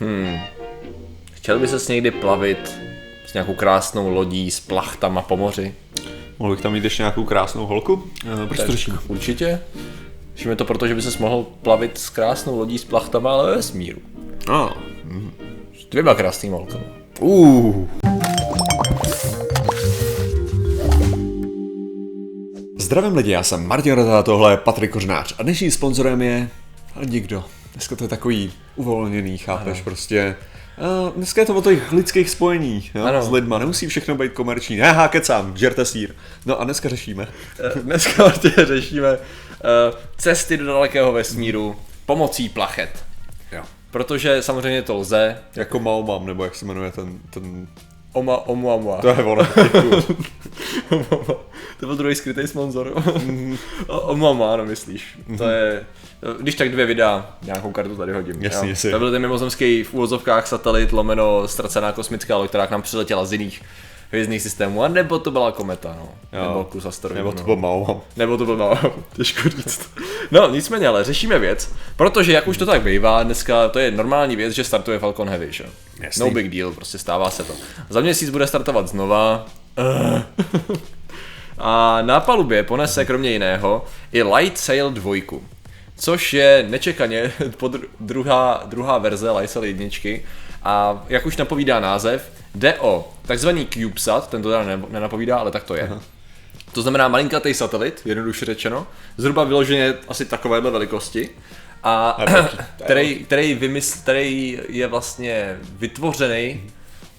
Hmm. Chtěl by ses někdy plavit s nějakou krásnou lodí s plachtama po moři? Mohl bych tam mít ještě nějakou krásnou holku? Eh, řešíme? Určitě. Řešíme to proto, že by ses mohl plavit s krásnou lodí s plachtama, ale ve smíru. Ah, S dvěma krásnými holkami. Uh. Zdravím lidi, já jsem Martin Rota, tohle je Patrik Kořnář a dnešním sponzorem je a nikdo. Dneska to je takový uvolněný, chápeš, ano. prostě. A dneska je to o těch lidských spojení jo, Ano. s lidma, nemusí všechno být komerční. Ne, há, kecám, žerte sír. No a dneska řešíme. Eh, Dneska vlastně řešíme eh, cesty do dalekého vesmíru pomocí plachet. Jo. Protože samozřejmě to lze. Jako Mao mám, nebo jak se jmenuje ten, ten... Oma, omuamua. To je ono, to byl druhý skrytý sponzor. Omuamua, ano, myslíš. To je, když tak dvě videa, nějakou kartu tady hodím. Jasně, jasně. To byl ten mimozemský v úvozovkách satelit lomeno ztracená kosmická loď, která k nám přiletěla z jiných hvězdných systémů, a nebo to byla kometa, no. Jo. Nebo kus asteroidu. Nebo to no. byl Mao. Nebo to byl no, těžko říct. No, nicméně, ale řešíme věc, protože jak už to tak bývá, dneska to je normální věc, že startuje Falcon Heavy, že? Jasný. No big deal, prostě stává se to. Za měsíc bude startovat znova. A na palubě ponese kromě jiného i Light Sail 2, což je nečekaně pod druhá, druhá verze Light Sail 1. A jak už napovídá název, jde o takzvaný CubeSat, ten to teda ne- nenapovídá, ale tak to je. To znamená malinkatý satelit, jednoduše řečeno, zhruba vyloženě asi takovéhle velikosti, a který, který, vymysl, který je vlastně vytvořený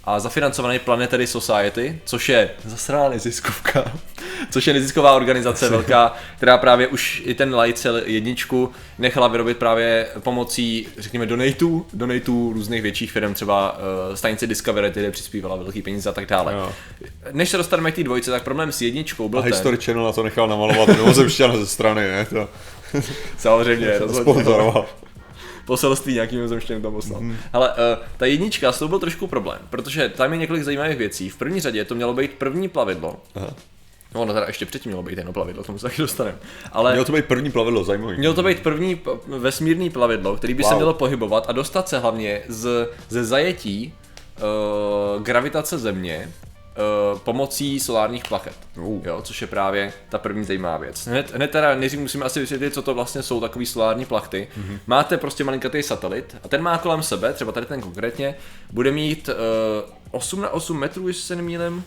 a zafinancovaný Planetary Society, což je zasraná neziskovka, což je nezisková organizace velká, která právě už i ten Lightsail jedničku nechala vyrobit právě pomocí, řekněme, donatů, donatů různých větších firm, třeba uh, stanice Discovery, které přispívala velký peníze a tak dále. Jo. Než se dostaneme k té dvojce, tak problém s jedničkou byl A ten, History Channel na to nechal namalovat mimozemšťana ze strany, ne? To samozřejmě, rozhodně. sponzoroval. Poselství nějakým mimozemštěným tam poslal. Mm. Ale uh, ta jednička, s tou byl trošku problém, protože tam je několik zajímavých věcí. V první řadě to mělo být první plavidlo. Aha. No, ono teda ještě předtím mělo být jedno plavidlo, tomu se taky dostaneme. Ale Mělo to být první plavidlo, zajímavý. mělo to být první vesmírný plavidlo, který by wow. se mělo pohybovat a dostat se hlavně z, ze zajetí uh, gravitace Země pomocí solárních plachet. Uh. Jo, což je právě ta první zajímavá věc. Hned, hned teda nejdřív musíme asi vysvětlit, co to vlastně jsou takový solární plachty. Mm-hmm. Máte prostě malinkatý satelit a ten má kolem sebe, třeba tady ten konkrétně, bude mít uh, 8 na 8 metrů, jestli se nemýlím,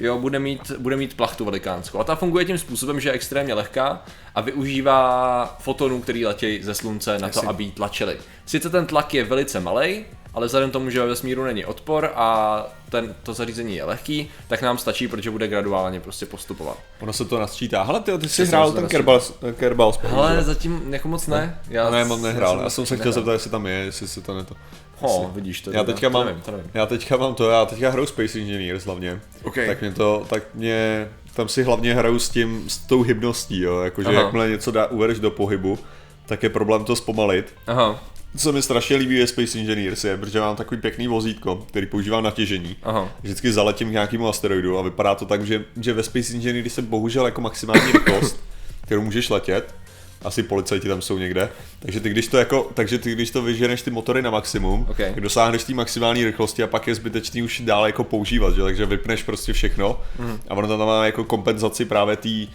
Jo, bude mít, bude mít plachtu velikánskou. A ta funguje tím způsobem, že je extrémně lehká a využívá fotonů, který letějí ze slunce na to, aby jí tlačili. Sice ten tlak je velice malý, ale vzhledem tomu, že ve vesmíru není odpor a ten, to zařízení je lehký, tak nám stačí, protože bude graduálně prostě postupovat. Ono se to nasčítá. Hele, ty, ty jsi Přesně, hrál to ten. Kerbal, Kerbal spolu, Ale že? zatím jako moc ne. Já Ne, moc nehrál. Já jsem se chtěl zeptat, jestli tam je, jestli se to ne to. Ho, vidíš to. Já teďka to mám, nevím, to nevím. já teďka mám to, já teďka hraju Space Engineers hlavně. OK. Tak mě to, tak mě, tam si hlavně hraju s tím, s tou hybností, jo, jakože Aha. jakmile něco dá, uvedeš do pohybu, tak je problém to zpomalit. Aha, Co se mi strašně líbí je Space Engineers, je, protože mám takový pěkný vozítko, který používám na těžení. aha. Vždycky zaletím k nějakému asteroidu a vypadá to tak, že, že ve Space Engineers se bohužel jako maximální rychlost, kterou můžeš letět, asi policajti tam jsou někde, takže ty když to jako, takže ty když to vyženeš ty motory na maximum, Ok. tak dosáhneš té maximální rychlosti a pak je zbytečný už dál jako používat, že? takže vypneš prostě všechno Mhm. a ono tam má jako kompenzaci právě tý,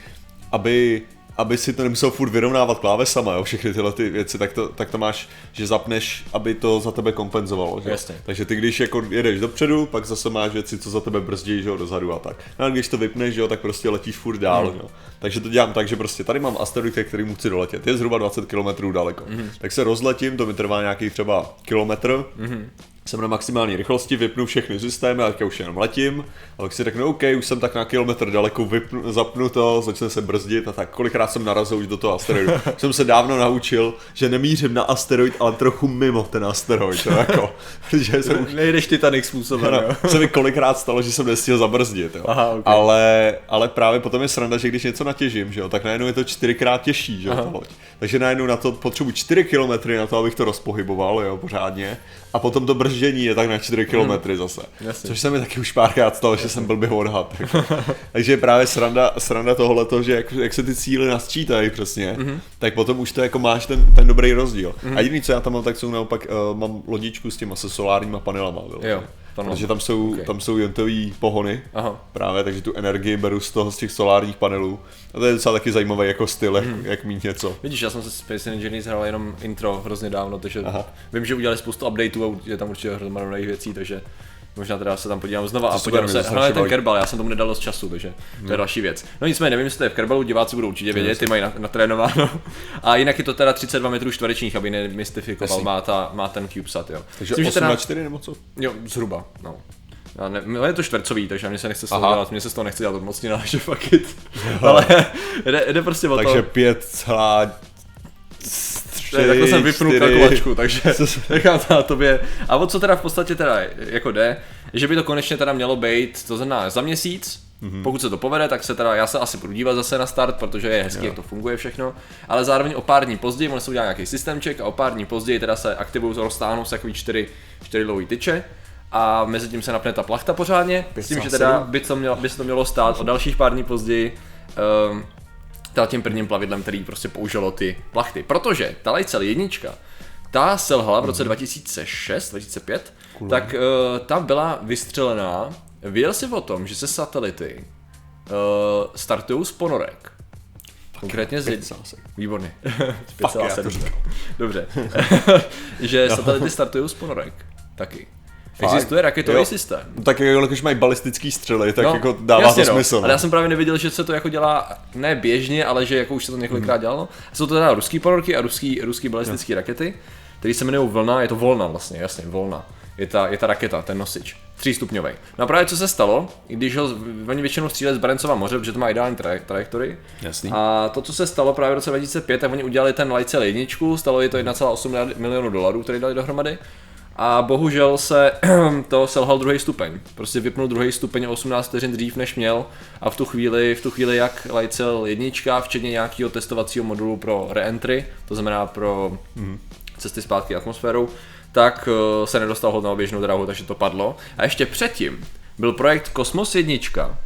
aby aby si to nemusel furt vyrovnávat klávesama, jo, všechny tyhle ty věci, tak to, tak to máš, že zapneš, aby to za tebe kompenzovalo. Že? Jasně. Takže ty když jako jedeš dopředu, pak zase máš věci, co za tebe brzdí, že jo, dozadu a tak. No a když to vypneš, že jo, tak prostě letíš furt dál, mm. jo. Takže to dělám tak, že prostě tady mám asteroid, ke kterému chci doletět. Je zhruba 20 km daleko. Mm. Tak se rozletím, to mi trvá nějaký třeba kilometr. Mm. Jsem na maximální rychlosti, vypnu všechny systémy a teďka už jenom letím. A pak si řeknu, OK, už jsem tak na kilometr daleko, vypnu, zapnu to, začne se brzdit a tak kolikrát jsem narazil už do toho asteroidu. jsem se dávno naučil, že nemířím na asteroid, ale trochu mimo ten asteroid, to jako, protože jsem už Nejdeš Titanic způsobem, jo. se mi kolikrát stalo, že jsem nestihl zabrzdit, jo. Aha, ok. ale, ale právě potom je sranda, že když něco natěžím, že jo, tak najednou je to čtyřikrát těžší, že jo, ta loď. Takže najednou na to potřebuji 4 kilometry na to, abych to rozpohyboval, jo, pořádně. A potom to brždění je tak na 4 km zase. Jasně. Což se mi taky už párkrát stalo, že jsem blbě odhad. Jako. Takže právě sranda, sranda tohleto, že jak, jak se ty cíly nasčítají přesně, Mhm. mm-hmm. tak potom už to jako máš ten, ten dobrý rozdíl. Mm-hmm. A jediný, co já tam mám, tak jsou naopak, uh, mám lodičku s těma se solárníma panelama. Jo. Jo, panelama. Protože tam jsou, Ok. okay. tam jsou jontový pohony, Aha. právě, takže tu energii beru z toho, z těch solárních panelů. A to je docela taky zajímavý jako styl, jak, Mhm. jak mít něco. Vidíš, já jsem se Space Engineers hrál jenom intro hrozně dávno, takže Aha. vím, že udělali spoustu updateů a je tam určitě hromada nových věcí, takže možná teda se tam podívám znova a super, podívám se, to strašně ten. Kerbal, já jsem tomu nedal dost času, takže to je další věc. No nicméně, nevím, jestli to je v Kerbalu, diváci budou určitě vědět, ty mají na- natrénováno. A jinak je to teda 32 metrů čtverečních, aby nemystifikoval, má, ta, má ten CubeSat, jo. Takže Myslím, že 8 na 4 nebo co? Jo, zhruba, no. Já ne, no je to čtvercový, takže mě se nechce z dělat, mě se z toho nechce dělat odmocnina, že fuck it. Ale jde, jde prostě o Takže to. 5 Ne, takhle jsem vypnul čtyři. kalkulačku, takže nechám to na tobě. A o co teda v podstatě teda jako jde, že by to konečně teda mělo být, to znamená za měsíc, Mhm. mm-hmm. pokud se to povede, tak se teda, já se asi budu dívat zase na start, protože je hezký, jak to funguje všechno, ale zároveň o pár dní později, on se udělá nějaký systémček a o pár dní později teda se aktivují, roztáhnou se takový čtyři, čtyři dlouhý tyče a mezi tím se napne ta plachta pořádně, s tím, že teda by, to mělo, by se to mělo stát o dalších pár dní později, um, tím prvním plavidlem, který prostě použilo ty plachty. Protože ta Lightsail jednička, ta selhala v roce 2006, 2005, tak uh, ta byla vystřelená. Věděl jsi o tom, že se satelity uh, startují z ponorek. Konkrétně z. Výborně. Fuck, já to 5,7. říkám. Dobře. že satelity startují z ponorek. Taky. Fakt? Existuje raketový Jo. systém. No, tak jako když mají balistický střely, tak No, jako dává jasně, to no. smysl. Ale já jsem právě nevěděl, že se to jako dělá ne běžně, ale že jako už se to několikrát Hmm. dělalo. Jsou to teda ruský ponorky a ruský, ruský balistické rakety, které se jmenují Vlna, je to Volna vlastně, jasně, Volna. Je ta, je ta raketa, ten nosič, třístupňový. No a právě co se stalo, i když ho, oni většinou stříleli z Barencova moře, protože to má ideální traje- trajektorii. Jasný. A to, co se stalo právě v roce 2005, tak oni udělali ten Lightsail jedničku, stalo je to 1,8 milionů dolarů, který dali dohromady. A bohužel se to selhal druhý stupeň. Prostě vypnul druhý stupeň o 18 vteřin dřív, než měl. A v tu chvíli, v tu chvíli jak Lightsail jednička, včetně nějakého testovacího modulu pro reentry, to znamená pro cesty zpátky atmosférou, tak eh, se nedostal hod na oběžnou dráhu, takže to padlo. A ještě předtím byl projekt Kosmos jednička,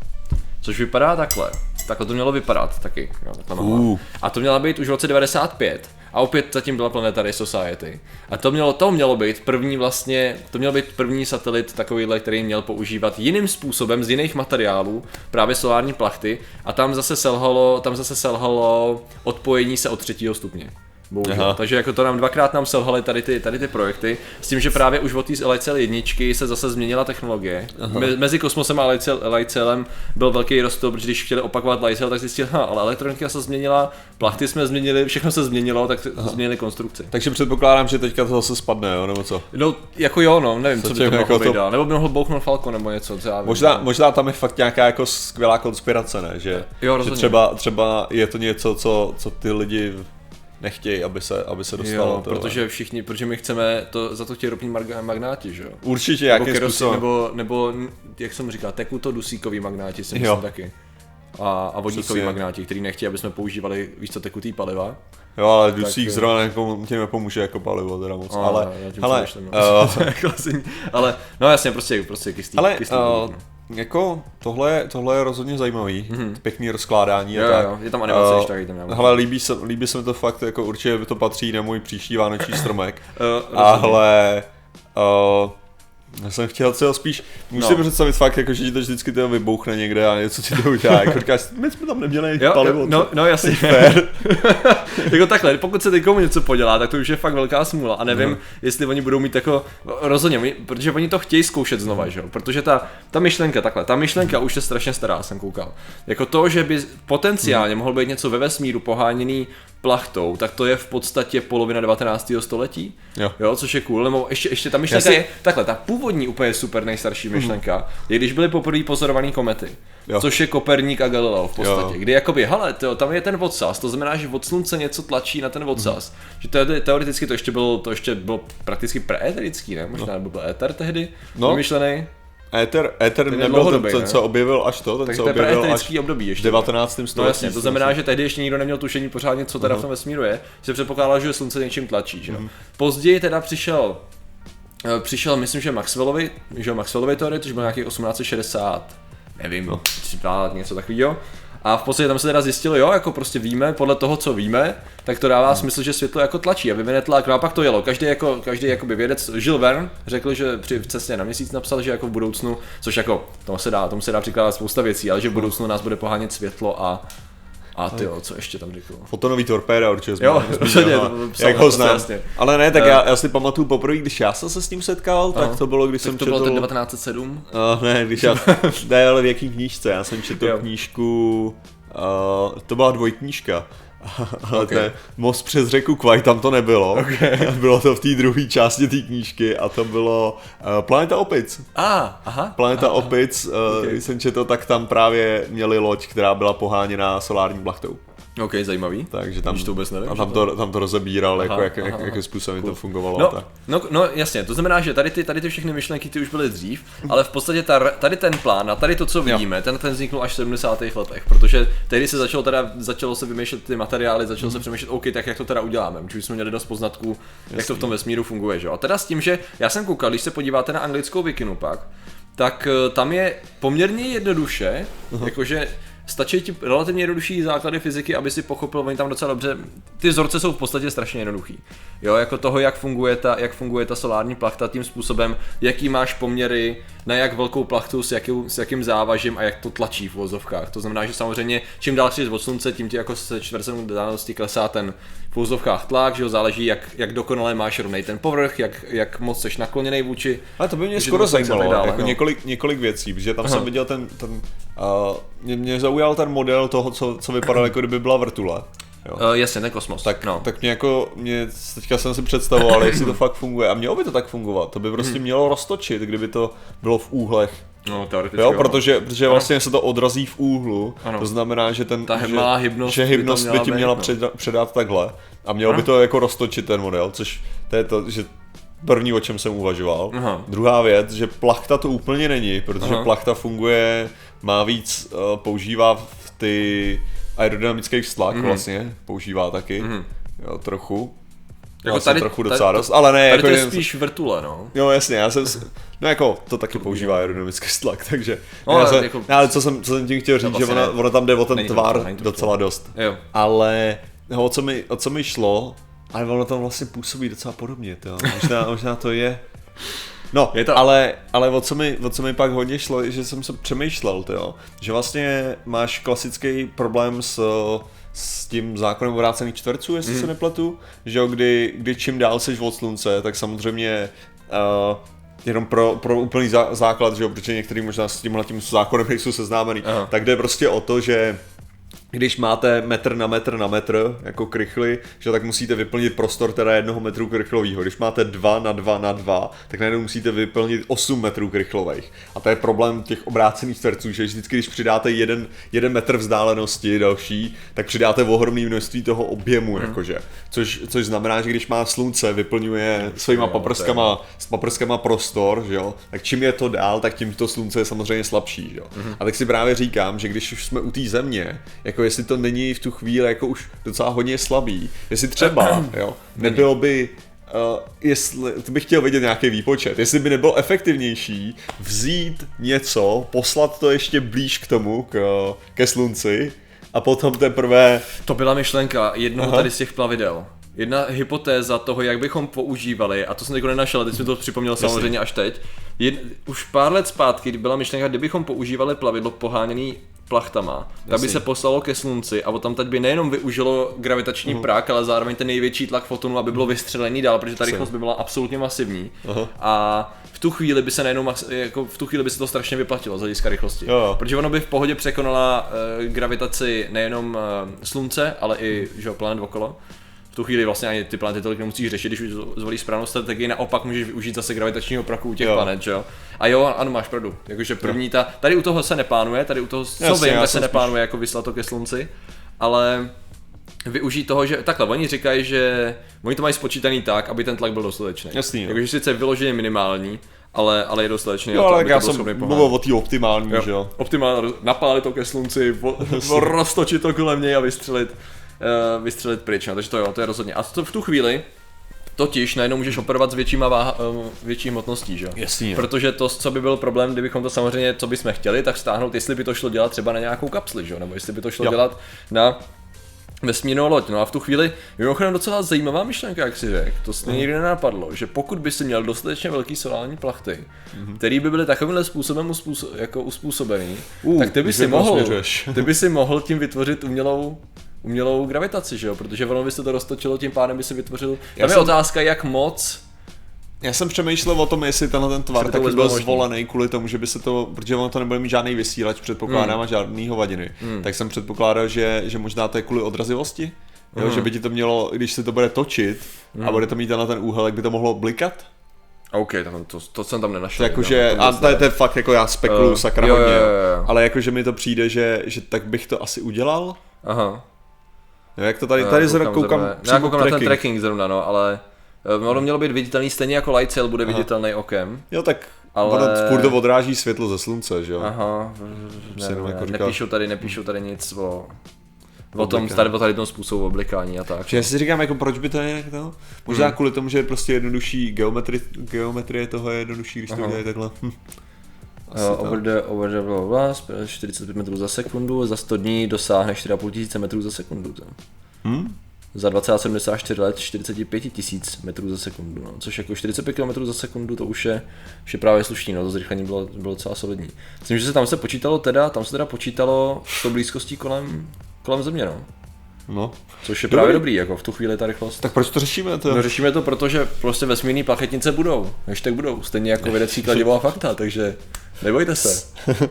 což vypadá takhle. Takhle to mělo vypadat taky. Jo. Uh. A to měla být už v roce 95. A opět zatím byla Planetary Society. A to mělo, to mělo být první vlastně, to měl být první satelit takovýhle, který měl používat jiným způsobem z jiných materiálů, právě solární plachty. A tam zase selhalo, tam zase selhalo odpojení se od třetího stupně. Bohužel. Aha. Takže jako to nám dvakrát nám selhaly tady ty, tady ty projekty, s tím, že právě už od té Lightsail jedničky se zase změnila technologie. Me, mezi kosmosem a Lightsailem byl velký rozdíl, protože když chtěli opakovat Lightsail, tak zjistili, ha, ale elektronika se změnila, plachty jsme změnili, všechno se změnilo, tak Aha. změnili konstrukci. Takže předpokládám, že teďka to zase spadne, jo, nebo co? No, jako jo, no, nevím, co by Zatím to mohlo jako být to- dál. Nebo by mohl bouchnout Falcon nebo něco, co já vím. Možná, no. možná tam je fakt nějaká jako skvělá konspirace, ne? Že, Jo, že třeba, třeba je to něco, co, co ty lidi nechtějí, aby se, aby se dostalo. Jo, tohle. protože všichni, protože my chceme, to, za to chtějí ropní mag- magnáti, že jo? Určitě Nebo, nějakým kerosi- nebo, nebo, jak jsem říkal, tekutodusíkový magnáti si myslím Jo. taky. A, a vodíkoví Přesně. magnáti, kteří nechtějí, aby jsme používali víc co tekutý paliva. Jo, ale dusík jo. zrovna nepom- ti nepomůže jako palivo teda moc. A, ale, já tím hele, no. uh, ale, no jasně, prostě, prostě kystý, ale kystý uh, vodík, no. Jako tohle, je- tohle je rozhodně zajímavý, mm-hmm. pěkný rozkládání Jo, a tak. jo, je tam animace, Eh, když tak, tam Hele, líbí se, líbí se mi to fakt, jako určitě by to patří na můj příští vánoční stromek. Uh, Ale uh, já jsem chtěl co spíš, můžu No. si představit fakt, jako, že ti to vždycky to vybouchne někde a něco ti to udělá. Jako říkáš, my jsme tam neměli Jo, palivo. no, no jasně. jako takhle, pokud se někomu něco podělá, tak to už je fakt velká smůla a nevím, Mhm. jestli oni budou mít jako, rozhodně, protože oni to chtějí zkoušet znova, že jo, protože ta, ta myšlenka, takhle, ta myšlenka už je strašně stará, jsem koukal. Jako to, že by potenciálně mohlo být něco ve vesmíru poháněný plachtou, tak to je v podstatě polovina 19. století. Jo. Jo, což je cool, nebo ještě, ještě ta myšlenka si- je, takhle, ta původní úplně super nejstarší myšlenka, je když byly poprvé pozorované komety, Jo. což je Koperník a Galileo v podstatě, Jo. kdy jakoby, hele, to, tam je ten odsaz, to znamená, že od slunce něco tlačí na ten odsaz, že to je, teoreticky to ještě bylo, to ještě bylo prakticky preéterický, ne, možná, nebo byl éter tehdy, No. no. vymyšlený, Éter, éter je nebyl ten, ten, ne? co objevil až to, ten, takže co to je objevil až období v ještě. 19. století. No jasně, to znamená, že tehdy ještě nikdo neměl tušení pořádně, co teda v tom vesmíru je, že se předpokládalo, že slunce něčím tlačí, že jo. Později teda přišel eh, přišel, myslím, že Maxwellovi, že Maxwellovi teorie, což byl nějaký 1860, nevím, no. 30, něco takového. A v podstatě tam se teda zjistilo, jo, jako prostě víme, podle toho, co víme, tak to dává hmm. smysl, že světlo jako tlačí a vyvine tlak. No a pak to jelo. Každý jako, každý jakoby vědec, Žil Verne řekl, že při cestě na měsíc napsal, že jako v budoucnu, což jako, tomu se dá, tomu se dá přikládat spousta věcí, ale že v budoucnu nás bude pohánět světlo a a ty jo, co ještě tam řekl? Fotonový torpéda určitě Jo, rozhodně, to jak ho to znám. jasně. Ale ne, tak Eh. já, já si pamatuju poprvé, když já jsem se s ním setkal, tak Aha. to bylo, když Tak jsem to četl... bylo ten 1907? Uh, ne, když já, ne, ale v jaký knížce, já jsem četl Jo. knížku, uh, to byla dvojknížka, ale Ok. okay. to je Most přes řeku Kwai, tam to nebylo, okay. bylo to v té druhé části té knížky a to bylo uh, Planeta opic. A, aha. Planeta aha, opic, uh, Ok. když jsem četl, tak tam právě měli loď, která byla poháněna solární plachtou. OK, zajímavý. Takže tam, Když to vůbec nevím, a tam to- to, tam to rozebíral, jako, Aha, jak, jak, aha, jakým způsobem to fungovalo. No, tak. no, no, jasně, to znamená, že tady ty, tady ty všechny myšlenky ty už byly dřív, ale v podstatě ta, tady ten plán a tady to, co vidíme, ten, ten vzniknul až v 70. letech, protože tehdy se začalo teda, začalo se vymýšlet ty materiály, začalo se přemýšlet, OK, tak jak to teda uděláme, protože jsme měli dost poznatků, jak to v tom vesmíru funguje, že. A teda s tím, že já jsem koukal, když se podíváte na anglickou Wikinu pak, tak eh, tam je poměrně jednoduše, jakože stačí ti relativně jednodušší základy fyziky, aby si pochopil, oni tam docela dobře, ty vzorce jsou v podstatě strašně jednoduchý. Jo, jako toho, jak funguje ta, jak funguje ta solární plachta tím způsobem, jaký máš poměry, na jak velkou plachtu, s, jakým, s jakým závažím a jak to tlačí v vozovkách. To znamená, že samozřejmě čím dál přijdeš od slunce, tím ti jako se čtvercem dálnosti klesá ten v vozovkách tlak, že jo, záleží, jak, jak dokonale máš rovnej ten povrch, jak, jak moc jsi nakloněný vůči. Ale to by mě skoro zajímalo, dále, jako no. několik, několik věcí, protože tam Aha. jsem viděl ten, ten uh, mě, mě zaujal ten model toho, co, co vypadal jako kdyby byla vrtule. Jo. Uh, jasně, ten kosmos. Tak, no. tak mě jako, mě, teďka jsem si představoval, jestli to fakt funguje. A mělo by to tak fungovat, to by prostě mělo roztočit, kdyby to bylo v úhlech. no teoreticky. Jo, protože, protože vlastně se to odrazí v úhlu, Ano. to znamená, že ten Ta že, malá hybnost že by hybnost by, měla ti být, měla no. předat, předat takhle a mělo by Ano. to jako roztočit ten model, což to je to, že první, o čem jsem uvažoval. Aha. Druhá věc, že plachta to úplně není, protože Aha. plachta funguje, má víc, uh, používá v ty aerodynamický vztlak Mhm. vlastně, používá taky, jo, trochu. Jako tady- trochu tady- docela dost, ale ne, Tady jako to je jen- spíš vrtule, no. Jo, jasně, já jsem, no jako, to taky používá aerodynamický tlak, takže, No, já ale jsem, jako- ale co jsem, co jsem tím chtěl říct, že vlastně ona, ne. ona tam jde o ten tvar to docela dost, Jo. ale no, o, co mi, o co mi šlo, ale ono tam vlastně působí docela podobně, to, možná, možná to je, No, Je to- ale, ale o, co mi, o co mi pak hodně šlo, že jsem se přemýšlel, tyjo, že vlastně máš klasický problém s, s tím zákonem obrácených čtverců, jestli Mhm. se nepletu, že jo, kdy, kdy čím dál seš od slunce, tak samozřejmě uh, jenom pro, pro úplný zá, základ, že jo, protože některý možná s tímhle tím zákonem nejsou seznámený, Aha. tak jde prostě o to, že když máte metr na metr na metr, jako krychly, že tak musíte vyplnit prostor teda jednoho metru krychlového. Když máte 2 na 2 na 2, tak najednou musíte vyplnit 8 metrů krychlových. A to je problém těch obrácených čtverců, že vždycky, když přidáte jeden, jeden metr vzdálenosti další, tak přidáte ohromné množství toho objemu, Mhm. jakože. Což, což znamená, že když má slunce, vyplňuje svýma paprskama, s paprskama prostor, že jo, tak čím je to dál, tak tím to slunce je samozřejmě slabší, že jo. Mhm. A tak si právě říkám, že když už jsme u té země, jako jestli to není v tu chvíli jako už docela hodně slabý, jestli třeba, jo, nebylo by Uh, jestli, to bych chtěl vidět nějaký výpočet, jestli by nebylo efektivnější vzít něco, poslat to ještě blíž k tomu, k, ke slunci a potom teprve, To byla myšlenka jednoho Aha. tady z těch plavidel. Jedna hypotéza toho, jak bychom používali, a to jsem teď nenašel, teď mi to připomněl samozřejmě až teď. Jed, už pár let zpátky byla myšlenka, kdybychom používali plavidlo poháněný plachtama, tak by se poslalo ke slunci a tam teď by nejenom využilo gravitační Mhm. prák, ale zároveň ten největší tlak fotonu, aby bylo vystřelený dál, protože ta rychlost by byla absolutně masivní. Aha. A v tu chvíli by se nejenom, jako v tu chvíli by se to strašně vyplatilo z hlediska rychlosti. Jo. Protože ono by v pohodě překonala uh, gravitaci nejenom uh, slunce, ale i že, planet okolo. V tu chvíli vlastně ani ty planety tolik nemusíš řešit, když už zvolíš správnou strategii, naopak můžeš využít zase gravitačního prachu u těch Jo. planet, že jo. A jo, ano, máš pravdu. Jakože první ta, tady u toho se neplánuje, tady u toho, co Jasně, vím, se jsem neplánuje jako vyslat to ke slunci, ale využít toho, že takhle, oni říkají, že oni to mají spočítaný tak, aby ten tlak byl dostatečný. Jasný, jo. Jakože sice vyloženě minimální, ale, ale je dostatečný. jo, ale to já jsem mluvil o té optimální, že jo. Optimálně napálit to ke slunci, vo, roztočit to kolem něj a vystřelit, uh, vystřelit pryč. No. Takže to jo, to je rozhodně. A to v tu chvíli Totiž najednou můžeš operovat s většíma váha, eh, větší hmotností, že jo? Jasně. Protože to, co by byl problém, kdybychom to samozřejmě, co bychom chtěli, tak stáhnout, jestli by to šlo dělat třeba na nějakou kapsli, že jo? Nebo jestli by to šlo Jo. dělat na vesmírnou loď. No a v tu chvíli, mimochodem docela zajímavá myšlenka, jak si řekl, to se mě nikdy nenapadlo, že pokud by si měl dostatečně velký solární plachty, Mhm. který by byly takovýmhle způsobem uspůso- jako uspůsobený, Uh, tak ty by si mohl, ty by si mohl tím vytvořit umělou umělou gravitaci, že jo? Protože ono by se to roztočilo, tím pádem by si vytvořil. Tam je jsem- otázka, jak moc Já jsem přemýšlel o tom, jestli tenhle ten tvar taky byl možný. zvolený kvůli tomu, že by se to, protože ono to nebude mít žádný vysílač, předpokládám, a žádný hovadiny. Tak jsem předpokládal, že, že možná to je kvůli odrazivosti. Jo, že by ti to mělo, když se to bude točit a bude to mít na ten úhel, jak by to mohlo blikat. OK, tam to, to jsem tam nenašel. Jakože, a to je, to je fakt jako já spekuluju Eh, sakra jo, hodně, jo. jo, jo. ale jakože mi to přijde, že, že tak bych to asi udělal. Aha. Jo, jak to tady, tady zrovna koukám, zrovna- přímo já koukám na ten tracking. zrovna, no, ale eh, ono mělo být viditelný stejně jako light sail bude viditelný okem. Jo, tak Ale- ono furt to odráží světlo ze slunce, že jo. Aha, ne, ne, jako říkal- nepíšou tady, nepíšou tady nic o, o tom, tady, o tady tom způsobu oblikání a tak. Že já si říkám, jako proč by to nějak to? Možná kvůli tomu, že je prostě jednodušší geometri, geometrie toho je jednodušší, když to Aha. udělají takhle. Uh, over the, over the blah, blah, blah, 45 metrů za sekundu, za 100 dní dosáhne 4,5 tisíce metrů za sekundu. To. Hm? Za 2074 let 45 tisíc metrů za sekundu, no. což jako 45 km za sekundu to už je, už je právě slušný, no, to zrychlení bylo, bylo docela solidní. Myslím, že se tam se počítalo teda, tam se teda počítalo s tou blízkostí kolem, kolem země, no. No. Což je Dobrý. právě dobrý, jako v tu chvíli ta rychlost. Tak proč to řešíme? To? No řešíme to, protože prostě vesmírný plachetnice budou, tak budou, stejně jako vědecí kladivo a fakta, takže nebojte se.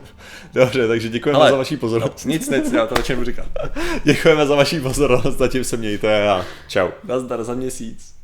Dobře, takže děkujeme Ale- za vaši pozornost. Nic, nic, já to začnu říkat. Děkujeme za vaši pozornost, zatím se mějte a čau. Nazdar za měsíc.